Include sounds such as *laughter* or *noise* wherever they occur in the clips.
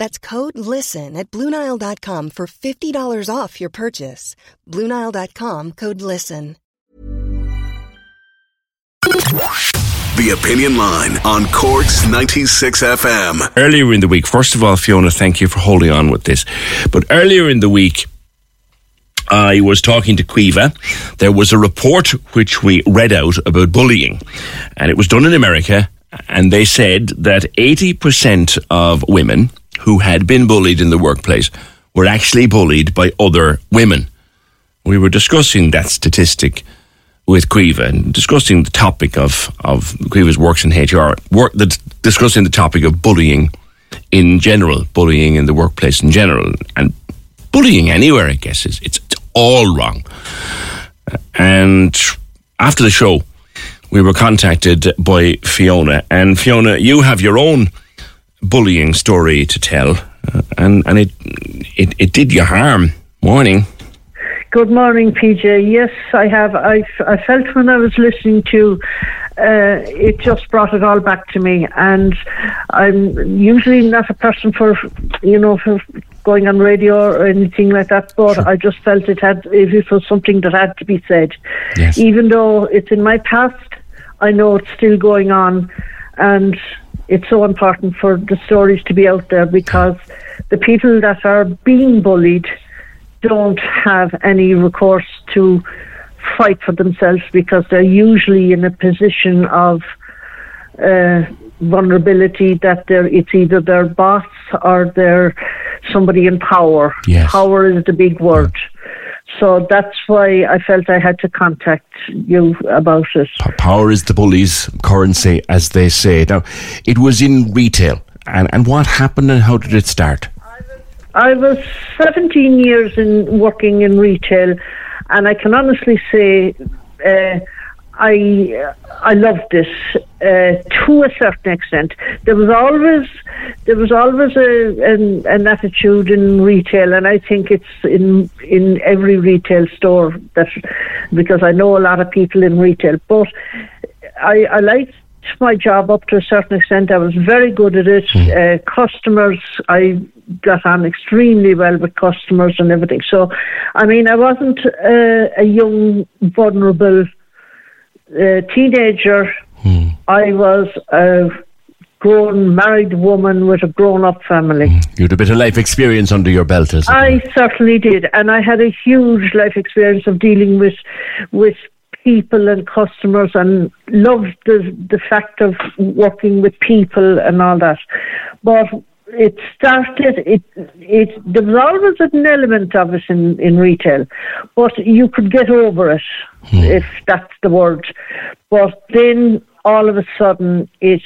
That's code LISTEN at Bluenile.com for $50 off your purchase. Bluenile.com code LISTEN. The Opinion Line on Cork's 96 FM. Earlier in the week, first of all, Fiona, thank you for holding on with this. But earlier in the week, I was talking to Quiva. There was a report which we read out about bullying, and it was done in America. And they said that 80% of women who had been bullied in the workplace were actually bullied by other women. We were discussing that statistic with Quiva and discussing the topic of, of Quiva's works in HR, work, the, discussing the topic of bullying in general, bullying in the workplace in general, and bullying anywhere, I guess, is it's, it's all wrong. And after the show, we were contacted by Fiona, and Fiona, you have your own bullying story to tell, uh, and and it, it it did you harm. Morning. Good morning, PJ. Yes, I have. I, I felt when I was listening to uh, it, just brought it all back to me. And I'm usually not a person for, you know, for going on radio or anything like that. But sure. I just felt it had. It was something that had to be said, yes. even though it's in my past. I know it's still going on, and it's so important for the stories to be out there because the people that are being bullied don't have any recourse to fight for themselves because they're usually in a position of uh, vulnerability that they're, it's either their boss or they're somebody in power. Yes. Power is the big word. So that's why I felt I had to contact you about it. Power is the bully's currency, as they say. Now, it was in retail. And, and what happened and how did it start? I was 17 years in working in retail, and I can honestly say uh, I I loved it uh, to a certain extent. There was always there was always a, an, an attitude in retail, and I think it's in in every retail store that because I know a lot of people in retail. But I, I liked my job up to a certain extent. I was very good at it. Mm. Uh, customers, I got on extremely well with customers and everything. So, I mean, I wasn't uh, a young, vulnerable uh, teenager. Mm. I was a grown married woman with a grown up family. Mm. You had a bit of life experience under your belt, as I certainly did, and I had a huge life experience of dealing with with people and customers and loved the the fact of working with people and all that. But it started it it there was always an element of it in, in retail, but you could get over it hmm. if that's the word. But then all of a sudden it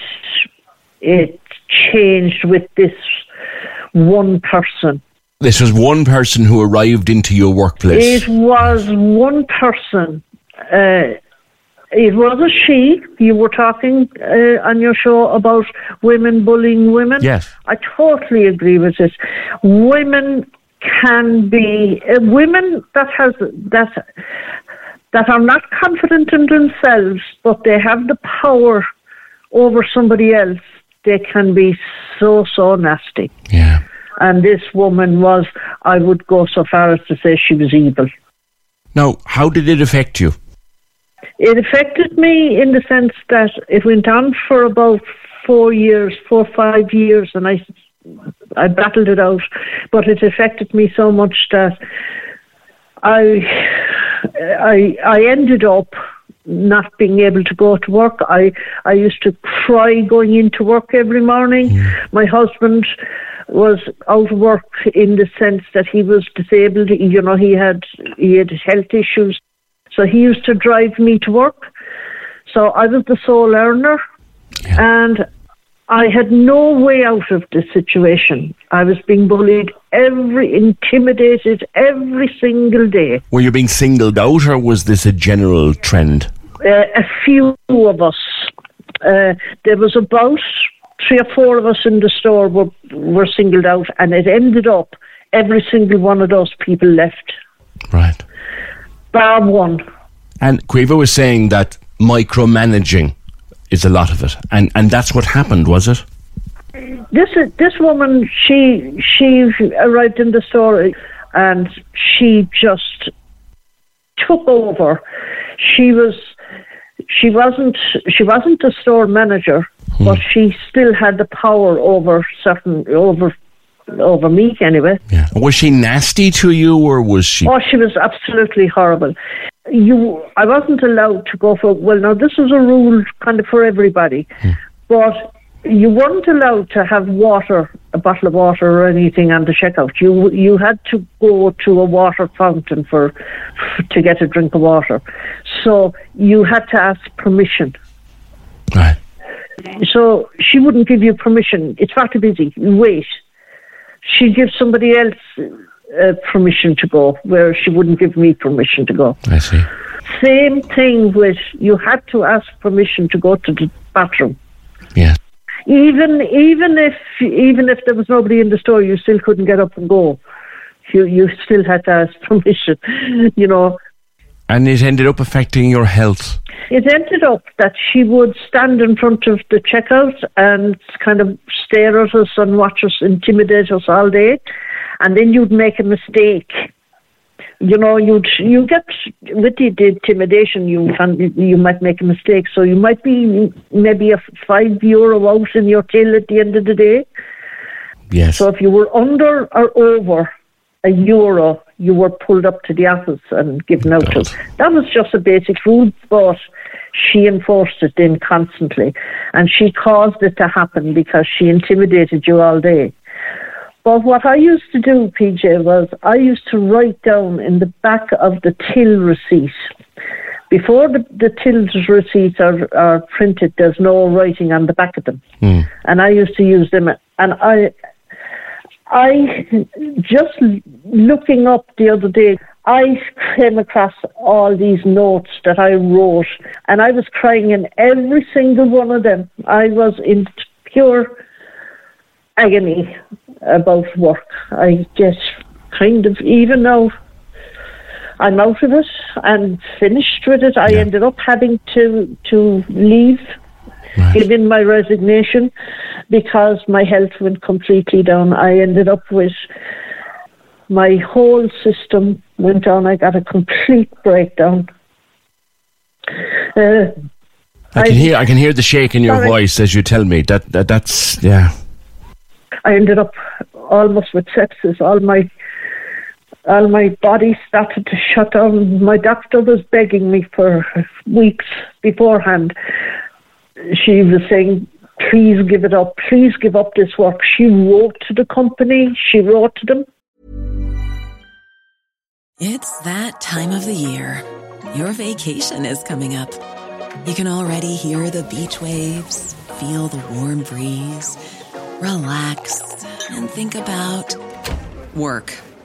it changed with this one person. This was one person who arrived into your workplace. It was one person uh, it was a she. You were talking uh, on your show about women bullying women. Yes. I totally agree with this. Women can be uh, women that has that that are not confident in themselves, but they have the power over somebody else. They can be so so nasty. Yeah. And this woman was, I would go so far as to say she was evil. Now, how did it affect you? It affected me in the sense that it went on for about four years, four or five years, and I, I battled it out. But it affected me so much that I, I I ended up not being able to go to work. I I used to cry going into work every morning. Mm. My husband was out of work in the sense that he was disabled. You know, he had he had health issues, so he used to drive me to work. So I was the sole earner, yeah. and I had no way out of the situation. I was being bullied every, intimidated every single day. Were you being singled out, or was this a general trend? Uh, a few of us. Uh, there was about three or four of us in the store were were singled out, and it ended up every single one of those people left. Right. Bar one. And Quiva was saying that micromanaging is a lot of it, and and that's what happened, was it? This this woman, she she arrived in the store, and she just took over. She was she wasn't she wasn't a store manager, hmm. but she still had the power over certain over over me anyway. Yeah. Was she nasty to you, or was she? Oh, she was absolutely horrible. You, I wasn't allowed to go for. Well, now this is a rule kind of for everybody, hmm. but you weren't allowed to have water, a bottle of water or anything on the checkout. You you had to go to a water fountain for, for to get a drink of water. So you had to ask permission. Right. So she wouldn't give you permission. It's far too busy. Wait. She'd give somebody else uh, permission to go, where she wouldn't give me permission to go. I see. Same thing with you had to ask permission to go to the bathroom. Yeah even even if even if there was nobody in the store, you still couldn't get up and go. You you still had to ask *laughs* permission, you know. And it ended up affecting your health. It ended up that she would stand in front of the checkout and kind of stare at us and watch us, intimidate us all day. And then you'd make a mistake you know, you'd you get with the, the intimidation, you can you might make a mistake. So you might be maybe a five euro out in your till at the end of the day. Yes. So if you were under or over a euro, you were pulled up to the office and given out to. That was just a basic rule, but she enforced it then constantly, and she caused it to happen because she intimidated you all day. But what I used to do, PJ, was I used to write down in the back of the till receipt. Before the, the till receipts are, are printed, there's no writing on the back of them. Mm. And I used to use them. And I, I just looking up the other day, I came across all these notes that I wrote, and I was crying in every single one of them. I was in pure agony about work. I just kind of, even though I'm out of it and finished with it, I yeah. ended up having to, to leave, right. in my resignation because my health went completely down. I ended up with my whole system went down. I got a complete breakdown. Uh, I can I, hear I can hear the shake in your sorry. voice as you tell me that, that that's yeah I ended up almost with sepsis. All my all my body started to shut down. My doctor was begging me for weeks beforehand. She was saying, please give it up. Please give up this work. She wrote to the company. She wrote to them. It's that time of the year. Your vacation is coming up. You can already hear the beach waves, feel the warm breeze relax, and think about work.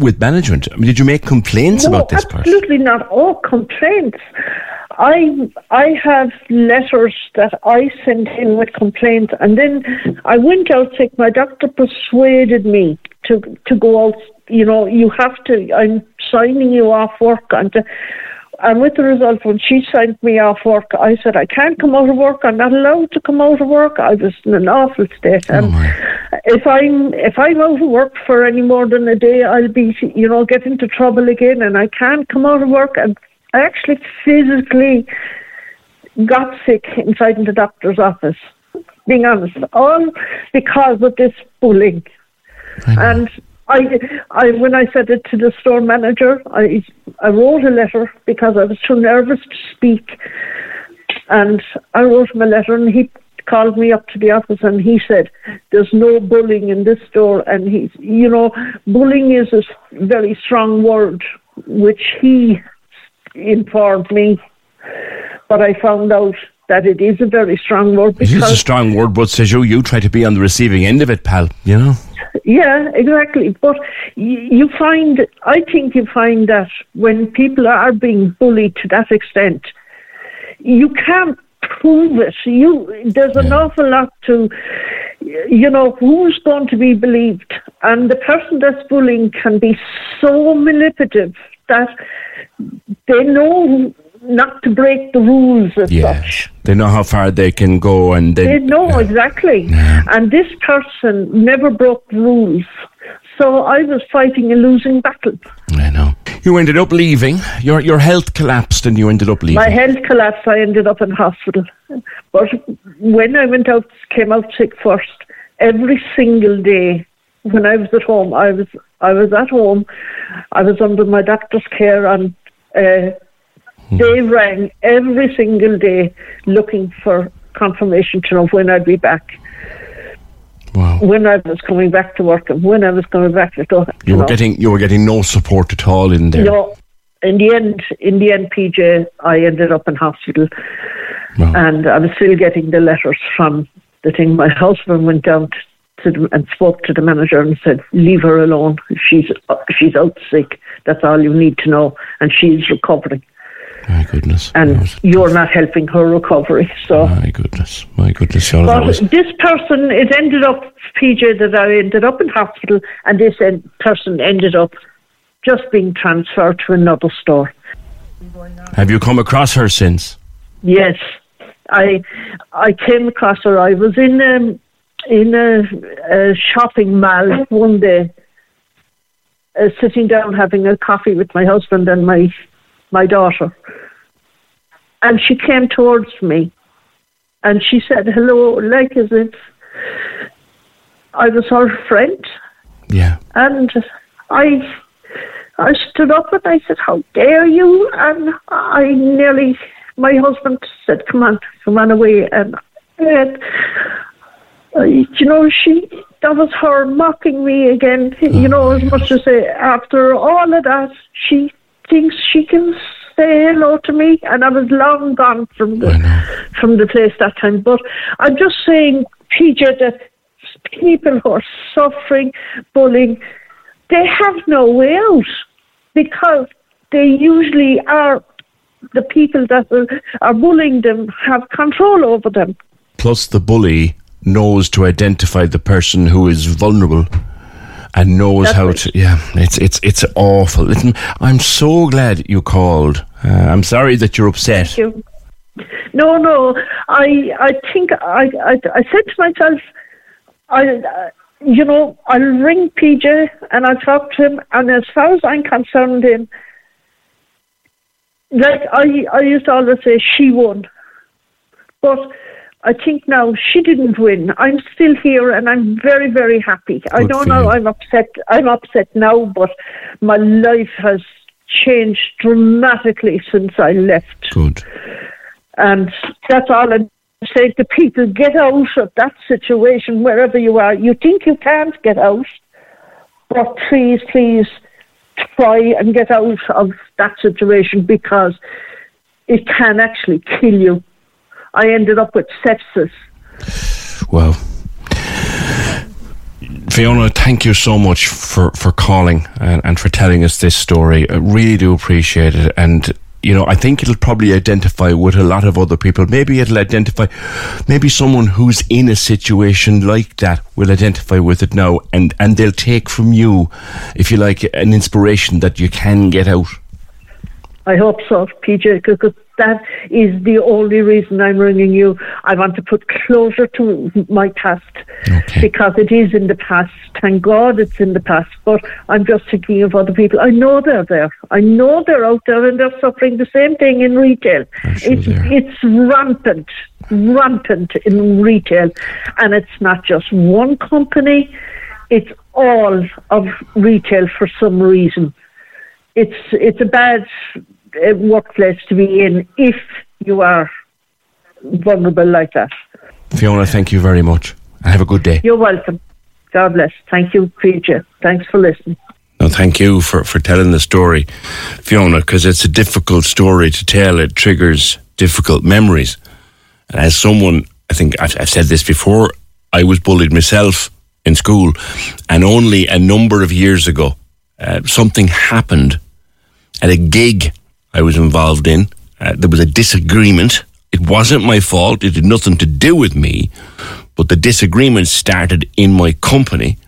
with management? I mean, did you make complaints no, about this person? absolutely not. All complaints. I I have letters that I sent in with complaints, and then I went out sick. My doctor persuaded me to to go out. You know, you have to. I'm signing you off work, and to, and with the result, when she sent me off work, I said I can't come out of work. I'm not allowed to come out of work. I was in an awful state, and if I'm if I'm out of work for any more than a day, I'll be you know get into trouble again, and I can't come out of work. And I actually physically got sick inside in the doctor's office. Being honest, all because of this bullying, and I, I when I said it to the store manager, I I wrote a letter because I was too nervous to speak, and I wrote him a letter, and he called me up to the office and he said, "There's no bullying in this store," and he, you know, bullying is a very strong word, which he informed me, but I found out that it is a very strong word It is a strong word, but says you, you try to be on the receiving end of it, pal. You know. Yeah, exactly. But you find, I think you find that when people are being bullied to that extent, you can't prove it. You there's an awful lot to, you know, who's going to be believed, and the person that's bullying can be so manipulative that they know not to break the rules as such. They know how far they can go, and they. They know exactly. And this person never broke the rules. So I was fighting a losing battle. I know. You ended up leaving. Your your health collapsed, and you ended up leaving. My health collapsed. I ended up in hospital. But when I went out, came out sick first, every single day when I was at home, I was I was at home. I was under my doctor's care, and uh, Mm-hmm. they rang every single day looking for confirmation to know when I'd be back. Wow. When I was coming back to work and when I was coming back to do- You were know. getting you were getting no support at all in there. No, in the end, in the end, PJ, I ended up in hospital, Wow. and I was still getting the letters from the thing. My husband went down to and spoke to the manager and said, "Leave her alone. She's she's out sick. That's all you need to know, and she's recovering. My goodness. And you're not helping her recovery." So. My goodness. My goodness. But this person, it ended up, PJ, that I ended up in hospital, and this person ended up just being transferred to another store. have you come across her since? Yes, I I came across her. I was in um, in a, a shopping mall one day, uh, sitting down having a coffee with my husband and my my daughter, and she came towards me, and she said hello, like as if I was her friend. Yeah. And I I stood up and I said, How dare you? And I nearly, my husband said, Come on, come on away. And, and uh, you know, she, that was her mocking me again. You know, as much as say, after all of that, she thinks she can say hello to me. And I was long gone from the, from the place that time. But I'm just saying, PJ, that people who are suffering bullying, they have no way out because they usually are the people that are, are bullying them have control over them. Plus, the bully knows to identify the person who is vulnerable and knows That's how right. to. Yeah, it's it's it's awful. Listen, I'm so glad you called. Uh, I'm sorry that you're upset. you. No, no. I I think I I, I said to myself, I uh, you know I'll ring PJ and I'll talk to him. And as far as I'm concerned, him like I, I used to always say she won. But I think now she didn't win. I'm still here and I'm very, very happy. I don't know, you. I'm upset I'm upset now, but my life has changed dramatically since I left. Good. And that's all I'm saying to people get out of that situation wherever you are. You think you can't get out, but please, please try and get out of that situation because it can actually kill you. I ended up with sepsis. Well, Fiona, thank you so much for, for calling and, and for telling us this story. I really do appreciate it. And, you know, I think it'll probably identify with a lot of other people. Maybe it'll identify, maybe someone who's in a situation like that will identify with it now and, and they'll take from you, if you like, an inspiration that you can get out. I hope so, PJ, because that is the only reason I'm ringing you. I want to put closure to my past Okay. because it is in the past. Thank God it's in the past, but I'm just thinking of other people. I know they're there. I know they're out there and they're suffering the same thing in retail. sure it's, it's rampant, rampant in retail, and it's not just one company. It's all of retail for some reason it's it's a bad uh, workplace to be in if you are vulnerable like that. Fiona, thank you very much. And have a good day. You're welcome. God bless. Thank you, PJ. Thanks for listening. No, thank you for, for telling the story, Fiona, because it's a difficult story to tell. It triggers difficult memories. And as someone, I think I've, I've said this before, I was bullied myself in school, and only a number of years ago, uh, something happened at a gig I was involved in. Uh, there was a disagreement. It wasn't my fault. It had nothing to do with me, but the disagreement started in my company,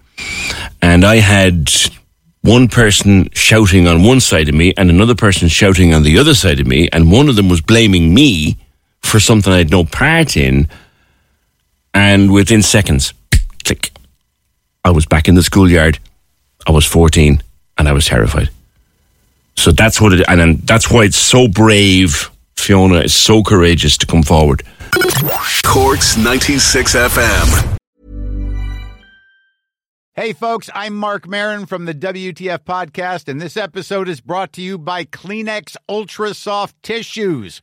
and I had one person shouting on one side of me and another person shouting on the other side of me, and one of them was blaming me for something I had no part in. And within seconds, click, I was back in the schoolyard. I was 14 and I was terrified. So that's what it, and, and that's why it's so brave. Fiona is so courageous to come forward. Corks 96 FM. Hey, folks, I'm Marc Maron from the WTF Podcast, and this episode is brought to you by Kleenex Ultra Soft Tissues,